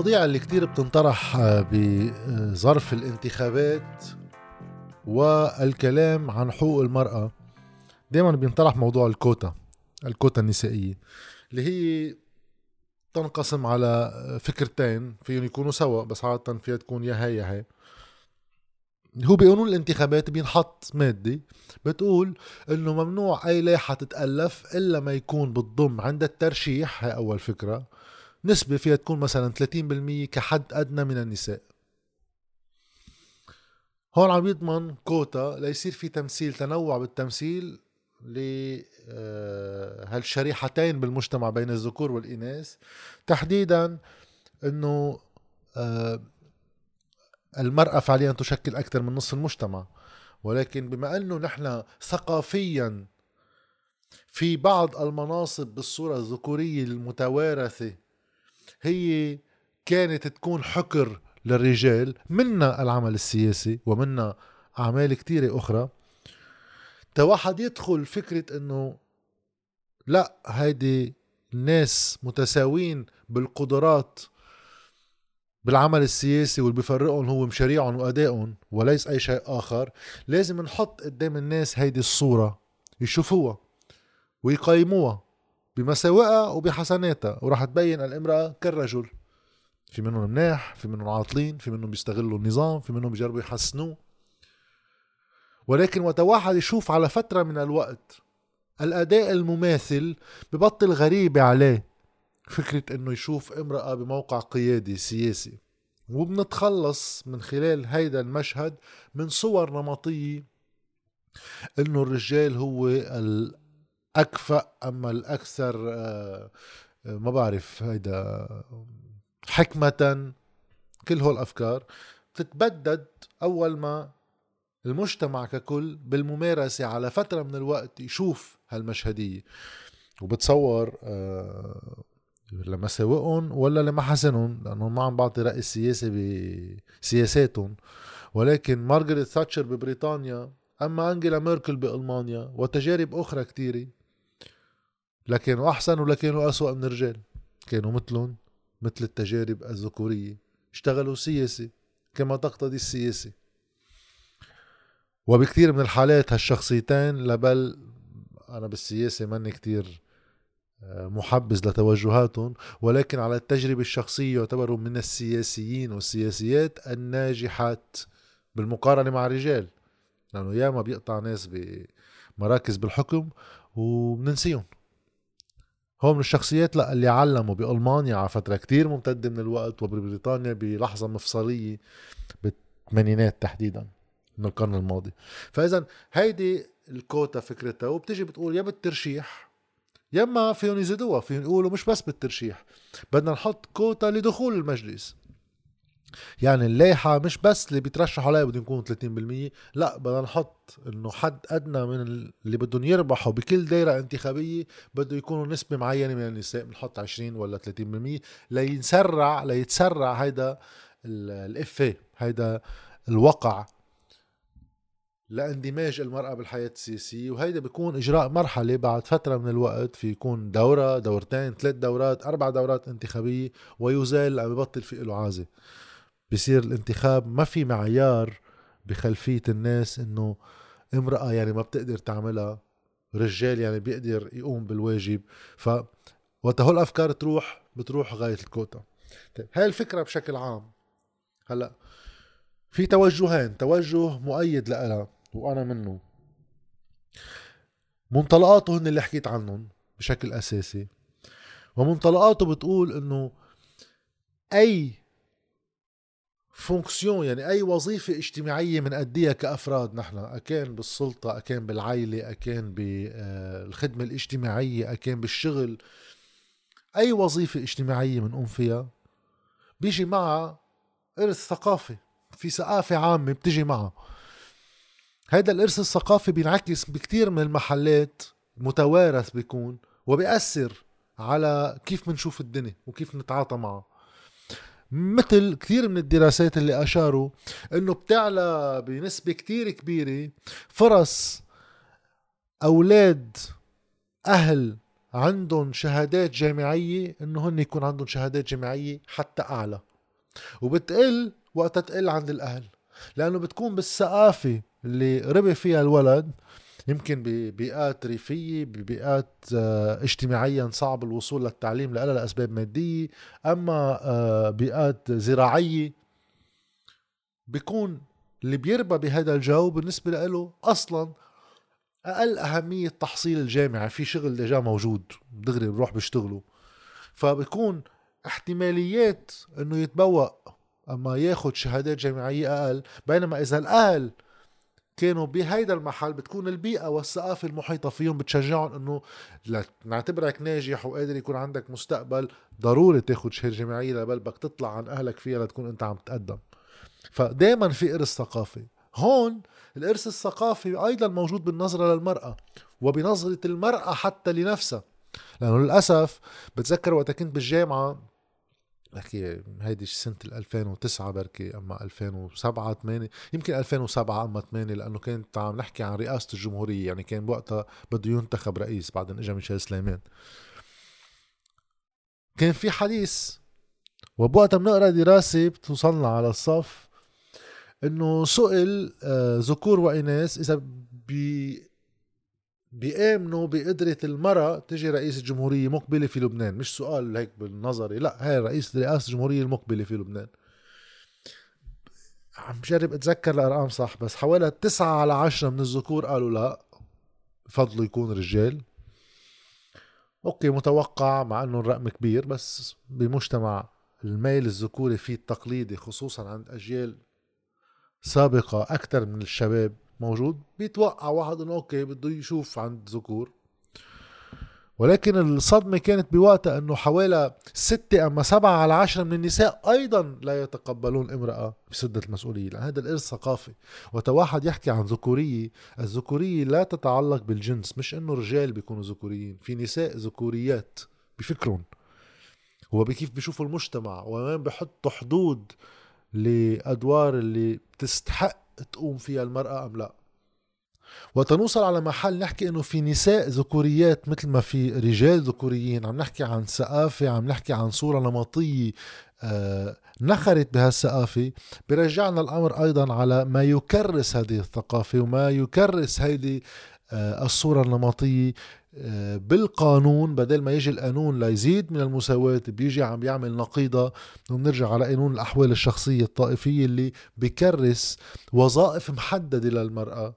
المواضيع اللي كتير بتنطرح بظرف الانتخابات والكلام عن حقوق المرأة دايما بينطرح موضوع الكوتا الكوتا النسائية اللي هي تنقسم على فكرتين فيهم يكونوا سوا بس عادة فيها تكون يا هي يا هي هو بقانون الانتخابات بينحط مادة بتقول إنه ممنوع أي لائحة تتألف إلا ما يكون بتضم عند الترشيح هاي أول فكرة. نسبة فيها تكون مثلا 30% كحد أدنى من النساء. هون عم يضمن كوتا ليصير في تمثيل تنوع بالتمثيل لهالشريحتين آه، بالمجتمع بين الذكور والإناث. تحديدا أنه آه، المرأة فعليا تشكل أكثر من نصف المجتمع. ولكن بما أنه نحن ثقافيا في بعض المناصب بالصورة الذكورية المتوارثة هي كانت تكون حكر للرجال منا العمل السياسي ومنا أعمال كتيرة أخرى. واحد يدخل فكرة إنه لا هيدي الناس متساوين بالقدرات بالعمل السياسي واللي بيفرقهم هو مشاريعهم وأدائهم وليس أي شيء آخر لازم نحط قدام الناس هيدي الصورة يشوفوها ويقيموها. بمساوئها وبحسناتها. وراح تبين الامرأة كالرجل. في منهم مناح في منهم عاطلين في منهم بيستغلوا النظام في منهم بيجربوا يحسنوه. ولكن وقت واحد يشوف على فترة من الوقت الأداء المماثل ببطل غريبة عليه فكرة إنه يشوف امرأة بموقع قيادي سياسي. وبنتخلص من خلال هيدا المشهد من صور نمطية إنه الرجال هو الأكفأ أما الأكثر آه، ما بعرف هيدا حكمة كل هول الأفكار بتتبدد أول ما المجتمع ككل بالممارسة على فترة من الوقت يشوف هالمشهدية. وبتصور آه لمساوئهم ولا لمحاسنهم لأنهم ما عم بعطي رأي السياسي بسياساتهم ولكن مارغريت تاتشر ببريطانيا أما أنجيلا ميركل بألمانيا وتجارب أخرى كتيرة لكانوا أحسن ولا كانوا أسوأ من الرجال. كانوا مثلهم مثل التجارب الذكورية. اشتغلوا سياسي كما تقتضي السياسة. وبكثير من الحالات هالشخصيتين لبل أنا بالسياسة ماني كتير آه، محبز لتوجهاتهم ولكن على التجربة الشخصية يعتبروا من السياسيين والسياسيات الناجحات بالمقارنة مع الرجال. لأنه ياما بيقطع ناس بمراكز بالحكم وبننسيهم. هو من الشخصيات لا اللي علموا بألمانيا على فترة كتير ممتدة من الوقت وبريطانيا بلحظة مفصلية بالثمانينات تحديداً من القرن الماضي. فاذا هيدي الكوتا فكرتها وبتجي بتقول يا بالترشيح يا اما فيهم يزيدوها فيهم يقولوا مش بس بالترشيح بدنا نحط كوتا لدخول المجلس. يعني اللائحة مش بس اللي بيترشحوا عليها بدهم يكونوا 30% لا بدنا نحط إنه حد أدنى من اللي بدهم يربحوا بكل دايرة انتخابية بده يكونوا نسبة معينة من النساء بنحط 20 ولا 30% لينسرع ليتسرع هيدا الافيه هيدا الوقع لاندماج المرأة بالحياة السياسية. وهيدا بيكون إجراء مرحلة بعد فترة من الوقت في يكون دورة دورتين ثلاث دورات أربع دورات انتخابية ويزال لما ببطل في له عازة بصير الانتخاب ما في معيار بخلفية الناس إنه امرأة يعني ما بتقدر تعملها رجال يعني بيقدر يقوم بالواجب. ف وقتها هول الأفكار تروح بتروح غاية الكوتا. طيب هاي الفكرة بشكل عام. هلأ في توجهين توجه مؤيد لها وأنا منه. منطلقاته هن اللي حكيت عنهم بشكل أساسي ومنطلقاته بتقول إنه أي fonction يعني أي وظيفة اجتماعية بنأديها كأفراد. نحن أكان بالسلطة أكان بالعائله أكان بالخدمه الاجتماعية أكان بالشغل. أي وظيفة اجتماعية بنقوم فيها؟ بيجي معها إرث ثقافي. في ثقافة عامة بتجي معها. هيدا الإرث الثقافي بينعكس بكتير من المحلات متوارث بيكون وبيأثر على كيف بنشوف الدنيا وكيف نتعاطى معها. مثل كثير من الدراسات اللي أشاروا إنه بتعلى بنسبة كتير كبيرة فرص أولاد أهل عندهم شهادات جامعية إنه هن يكون عندهم شهادات جامعية حتى أعلى. وبتقل وقتها تقل عند الأهل لأنه بتكون بالثقافة اللي ربي فيها الولد يمكن ببيئات ريفية ببيئات آه، اجتماعيا صعب الوصول للتعليم لألا لأسباب مادية. أما آه، بيئات زراعية بيكون اللي بيربى بهذا الجو بالنسبة له أصلا أقل أهمية تحصيل الجامعة. في شغل دجا موجود دغري بروح بيشتغلوا فبكون احتماليات إنه يتبوأ أما ياخد شهادات جامعية أقل. بينما إذا الأهل كانوا بهيدا المحل بتكون البيئة والثقافة المحيطة فيهم بتشجعهم إنه نعتبرك ناجح وقادر يكون عندك مستقبل ضروري تاخد شهادة جامعية لبلبك تطلع عن أهلك فيها لتكون أنت عم تقدم. فدائما في إرث ثقافي. هون الإرث الثقافي أيضا موجود بالنظرة للمرأة وبنظرة المرأة حتى لنفسها. لأنه للأسف بتذكر وقت كنت بالجامعة بحكي هيدي سنة 2009 بركي أما 2007 8 يمكن 2007 أما 8 لأنه كنت عم نحكي عن رئاسة الجمهورية يعني كان بوقتها بده ينتخب رئيس بعدين اجى ميشيل سليمان. كان في حديث وبوقتها بنقرأ دراسة بتوصلنا على الصف إنه سئل آه، ذكور وإناث إذا بي بيآمنوا بقدرة المرأة تجي رئيس الجمهورية مقبلة في لبنان. مش سؤال هيك بالنظري لا هاي رئيس رئاسة الجمهورية المقبلة في لبنان. عم بجرب أتذكر الأرقام صح بس حوالي تسعة على عشرة من الذكور قالوا لا بفضلوا يكون رجال. أوكي متوقع مع إنه الرقم كبير بس بمجتمع الميل الذكوري فيه التقليدي خصوصا عند أجيال سابقة أكثر من الشباب موجود بيتوقع واحد إنه أوكي بده يشوف عند ذكور. ولكن الصدمة كانت بوقتها إنه حوالي ستة أما سبعة على عشرة من النساء أيضا لا يتقبلون امرأة بسدة المسؤولية. لأن هذا الإرث ثقافي. وتواحد يحكي عن ذكورية الذكورية لا تتعلق بالجنس. مش إنه رجال بيكونوا ذكوريين في نساء ذكوريات بفكرهم. هو بكيف بيشوفوا المجتمع وين بحطوا حدود لأدوار اللي بتستحق تقوم فيها المرأة أم لا. وتنوصل على محل نحكي إنه في نساء ذكوريات مثل ما في رجال ذكوريين عم نحكي عن ثقافة عم نحكي عن صورة نمطية آه نخرت بهالثقافة برجعنا الأمر أيضا على ما يكرس هذه الثقافة وما يكرس هذه آه الصورة النمطية. بالقانون بدل ما يجي القانون ليزيد من المساواة بيجي عم بيعمل نقيضة. وبنرجع على قانون الأحوال الشخصية الطائفية اللي بكرس وظائف محددة للمرأة.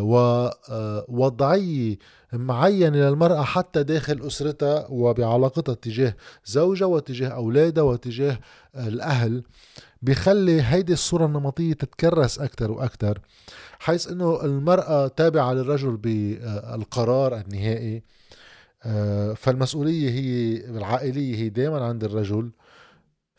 ووضعية آه، معينة للمرأة حتى داخل أسرتها وبعلاقتها تجاه زوجها وتجاه أولادها وتجاه الأهل بيخلي هيدي الصورة النمطية تتكرس أكثر وأكثر حيث أنه المرأة تابعة للرجل بالقرار النهائي. آه، فالمسؤولية هي العائلية هي دائما عند الرجل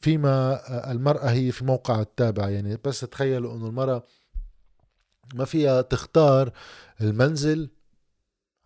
فيما المرأة هي في موقع التابع. يعني بس تخيلوا أنه المرأة ما فيها تختار المنزل.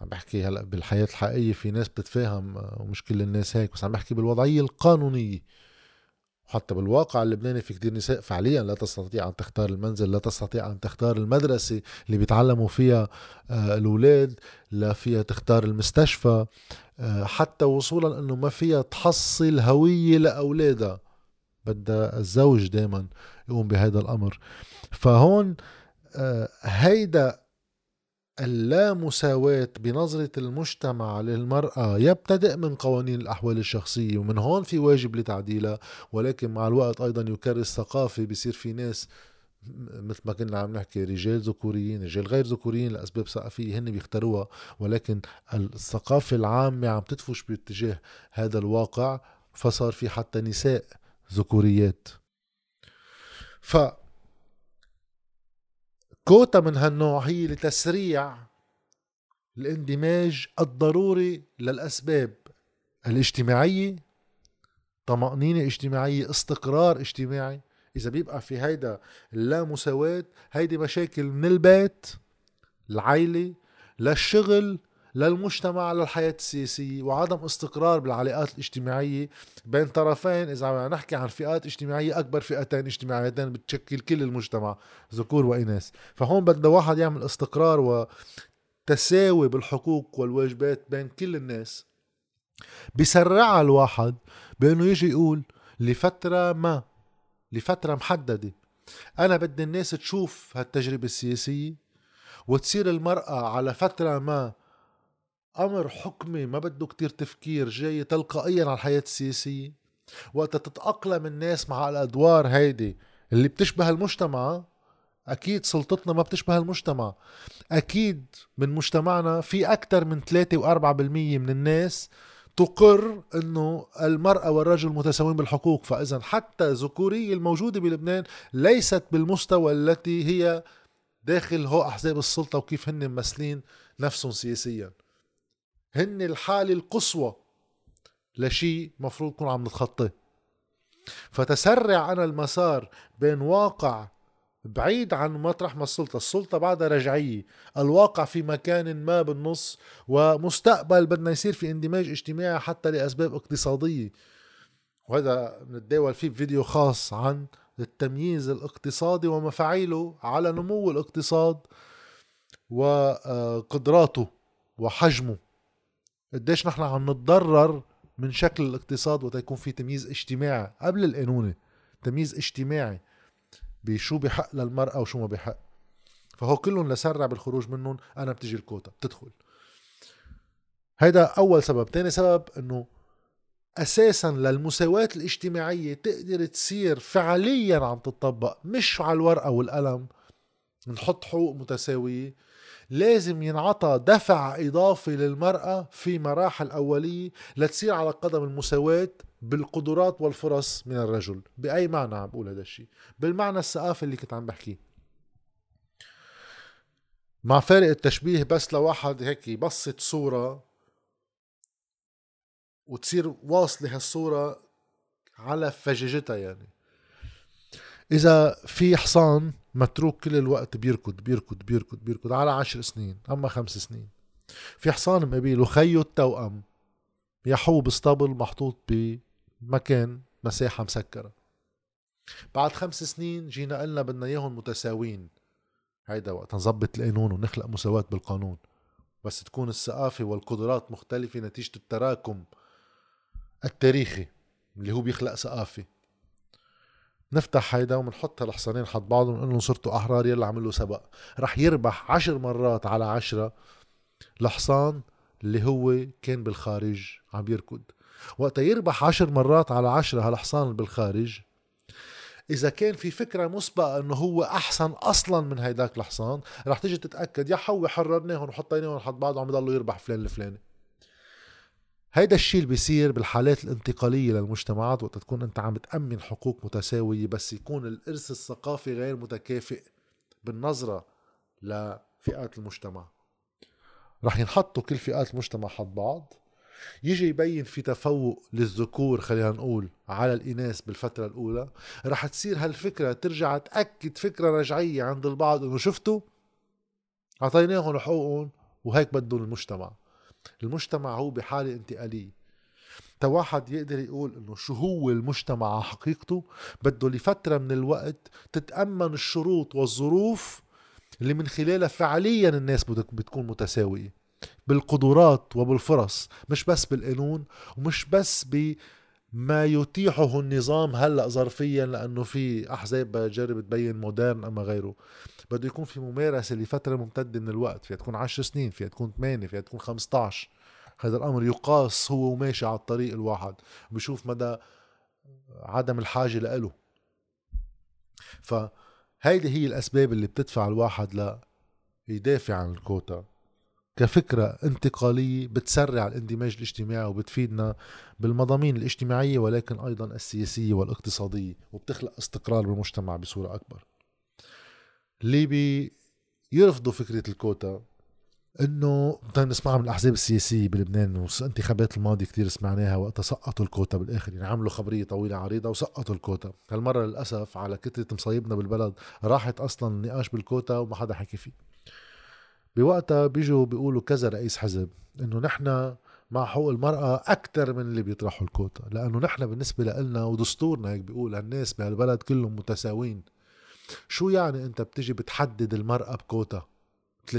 عم بحكي هلا بالحياة الحقيقية في ناس بتتفاهم ومش كل الناس هيك بس عم بحكي بالوضعية القانونية. حتى بالواقع اللبناني في كتير نساء فعليا لا تستطيع أن تختار المنزل لا تستطيع أن تختار المدرسة اللي بيتعلموا فيها آه، الأولاد لا فيها تختار المستشفى. آه، حتى وصولا أنه ما فيها تحصل هوية لأولادها. بدها الزوج دائما يقوم بهذا الأمر. فهون آه، هيدا اللامساواة بنظرة المجتمع للمرأة يبتدئ من قوانين الأحوال الشخصية ومن هون في واجب لتعديلها. ولكن مع الوقت أيضا يكرس ثقافة بصير في ناس مثل ما كنا عم نحكي رجال ذكوريين رجال غير ذكوريين لأسباب ثقافية هن بيختاروها. ولكن الثقافة العامة عم تدفش باتجاه هذا الواقع فصار في حتى نساء ذكوريات. ف كوتا من هالنوع هي لتسريع الاندماج الضروري للأسباب الاجتماعية طمأنينة اجتماعية استقرار اجتماعي. إذا بيبقى في هيدا اللامساواة هيدي مشاكل من البيت العائلة للشغل للمجتمع للحياة السياسية وعدم استقرار بالعلاقات الاجتماعية بين طرفين. إذا عم نحكي عن فئات اجتماعية أكبر فئتين اجتماعيتين بتشكل كل المجتمع ذكور وإناث. فهون بده واحد يعمل استقرار وتساوي بالحقوق والواجبات بين كل الناس. بسرعها الواحد بأنه يجي يقول لفترة ما لفترة محددة أنا بدي الناس تشوف هالتجربة السياسية وتصير المرأة على فترة ما أمر حكمي ما بده كتير تفكير جاي تلقائيا على الحياة السياسية. وقت تتأقلم الناس مع الأدوار هيدي اللي بتشبه المجتمع أكيد سلطتنا ما بتشبه المجتمع. أكيد من مجتمعنا في أكثر من 3 و4% من الناس تقر إنه المرأة والرجل متساويين بالحقوق. فاذا حتى الذكورية الموجودة بلبنان ليست بالمستوى التي هي داخل هو أحزاب السلطة وكيف هن ممثلين نفسهم سياسيا. هن الحالة القصوى لشيء مفروض نكون عم نتخطاه فتسرع أنا المسار بين واقع بعيد عن مطرح ما السلطة. السلطة بعدها رجعية. الواقع في مكان ما بالنص ومستقبل بدنا يصير في اندماج اجتماعي حتى لأسباب اقتصادية. وهذا بنتداول فيه فيديو خاص عن التمييز الاقتصادي ومفاعيله على نمو الاقتصاد وقدراته وحجمه. قديش نحن عم نتضرر من شكل الاقتصاد وقت يكون في تمييز اجتماعي قبل القانوني تمييز اجتماعي. بشو بحق للمرأة وشو ما بحق. فهو كلهم لسرع بالخروج منهم. أنا بتجي الكوتا. بتدخل. هيدا أول سبب. تاني سبب أنه أساسا للمساواة الاجتماعية تقدر تصير فعليا عم تطبق مش على الورقة والقلم. نحط حقوق متساوية. لازم ينعطى دفع إضافي للمرأة في مراحل أولية لتصير على قدم المساواة بالقدرات والفرص من الرجل. بأي معنى عم بقول هذا الشيء بالمعنى الثقافي اللي كنت عم بحكيه. مع فارق التشبيه بس لواحد هيك يبسط صورة وتصير واصلة هالصورة على فجاجتها يعني. إذا في حصان متروك كل الوقت بيركض بيركض بيركض بيركض على عشر سنين أما خمس سنين. في حصان مقابله خيو التوأم. يحو باسطبل محطوط بمكان مساحة مسكرة. بعد خمس سنين جينا قلنا بدنا إياهم متساوين هيدا وقت نظبط القانون ونخلق مساواة بالقانون. بس تكون الثقافة والقدرات مختلفة نتيجة التراكم التاريخي اللي هو بيخلق ثقافة. نفتح هيدا وبنحط هالحصانين حد بعض ونقول لهم صرتوا أحرار يلا عملوا سبق. رح يربح عشر مرات على عشرة الحصان اللي هو كان بالخارج عم يركض. وقت يربح عشر مرات على عشرة هالحصان بالخارج. إذا كان في فكرة مسبقة إنه هو أحسن أصلا من هيداك الحصان رح تيجي تتأكد يا حوي حررناهم وحطيناهم حد بعض وعم يضلوا يربح فلان الفلاني هيدا الشيء اللي بيصير بالحالات الانتقالية للمجتمعات وقت تكون أنت عم تأمن حقوق متساوية بس يكون الإرث الثقافي غير متكافئ بالنظرة لفئات المجتمع. رح ينحطوا كل فئات المجتمع حد بعض. يجي يبين في تفوق للذكور خلينا نقول على الإناث بالفترة الأولى. رح تصير هالفكرة ترجع تأكد فكرة رجعية عند البعض إنه شفتوا أعطيناهم حقوقهم وهيك بدهم المجتمع. المجتمع هو بحالة انتقالية. تا واحد يقدر يقول إنه شو هو المجتمع على حقيقته؟ بده لفترة من الوقت تتأمن الشروط والظروف اللي من خلالها فعليا الناس بتكون متساوية. بالقدرات وبالفرص مش بس بالقانون ومش بس بما يتيحه النظام هلأ ظرفيا لأنه في أحزاب بتجرب تبين مودرن أما غيره. بده يكون في ممارسة لفترة ممتدة من الوقت فيها تكون 10 سنين فيها تكون 8 فيها تكون 15 هذا الأمر يقاس هو وماشي على الطريق الواحد. بشوف مدى عدم الحاجة لإله. فهيدي هي الأسباب اللي بتدفع الواحد ل يدافع عن الكوتا. كفكرة انتقالية بتسرع الاندماج الاجتماعي وبتفيدنا بالمضامين الاجتماعية ولكن أيضا السياسية والاقتصادية وبتخلق استقرار بالمجتمع بصورة أكبر. اللي بيرفضوا فكرة الكوتا إنه بدنا نسمعها من الأحزاب السياسية بلبنان والانتخابات الماضيه كتير سمعناها وقت سقطوا الكوتا بالآخر يعني عملوا خبرية طويلة عريضة وسقطوا الكوتا. هالمرة للأسف على كترة مصايبنا بالبلد راحت أصلا النقاش بالكوتا وما حدا حكي فيه. بوقتها بيجوا بيقولوا كذا رئيس حزب إنه نحن مع حقوق المرأة أكثر من اللي بيطرحوا الكوتا لأنه نحن بالنسبة لنا ودستورنا هيك بيقول الناس بهالبلد كلهم متساوين شو يعني أنت بتجي بتحدد المرأة بكوتا؟ 30%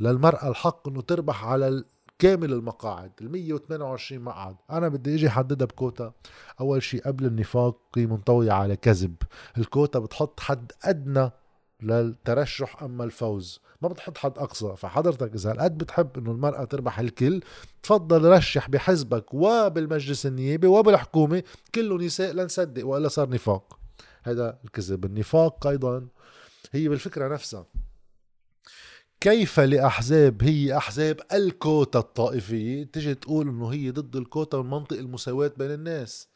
للمرأة الحق إنه تربح على كامل المقاعد ال 128 مقعد. أنا بدي أجي أحددها بكوتا. أول شيء قبل النفاق منطوية على كذب. الكوتا بتحط حد أدنى للترشح أما الفوز. ما بتحط حد أقصى. فحضرتك إذا هالقد بتحب إنه المرأة تربح الكل تفضل رشح بحزبك وبالمجلس النيابي وبالحكومة كله نساء لنصدق وإلا صار نفاق. هذا الكذب. النفاق أيضا هي بالفكرة نفسها. كيف لأحزاب هي أحزاب الكوتا الطائفية؟ تجي تقول إنه هي ضد الكوتا من منطق المساواة بين الناس.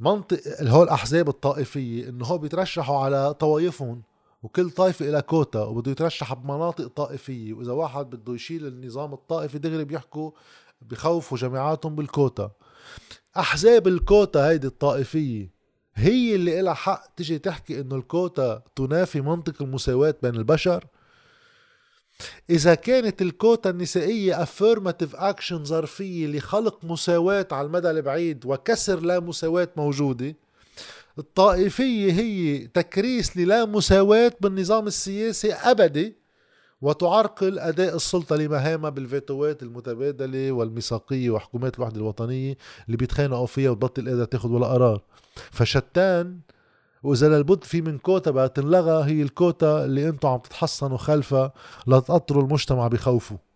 منطق هول الأحزاب الطائفية إنه هو بيترشحوا على طوايفهم وكل طائفة إلى كوتا وبده يترشح بمناطق طائفية وإذا واحد بده يشيل النظام الطائفي دغري بيحكوا بخوفوا جماعاتهم بالكوتا. أحزاب الكوتا هيدي الطائفية هي اللي إلها حق تجي تحكي إنه الكوتا تنافي منطق المساواة بين البشر إذا كانت الكوتا النسائية affirmative action ظرفية لخلق مساواة على المدى البعيد وكسر لا مساواة موجودة الطائفية هي تكريس للا مساواة بالنظام السياسي أبدي وتعرقل أداء السلطة لمهامها بالفيتوات المتبادلة والميثاقية وحكومات الوحدة الوطنية اللي بيتخانقوا فيها وتبطل قادرة تاخد ولا قرار. فشتان وإذا لابد في من كوتا بقى تنلغى هي الكوتا اللي أنتم عم تتحصنوا خلفها لتقطروا المجتمع بخوفه.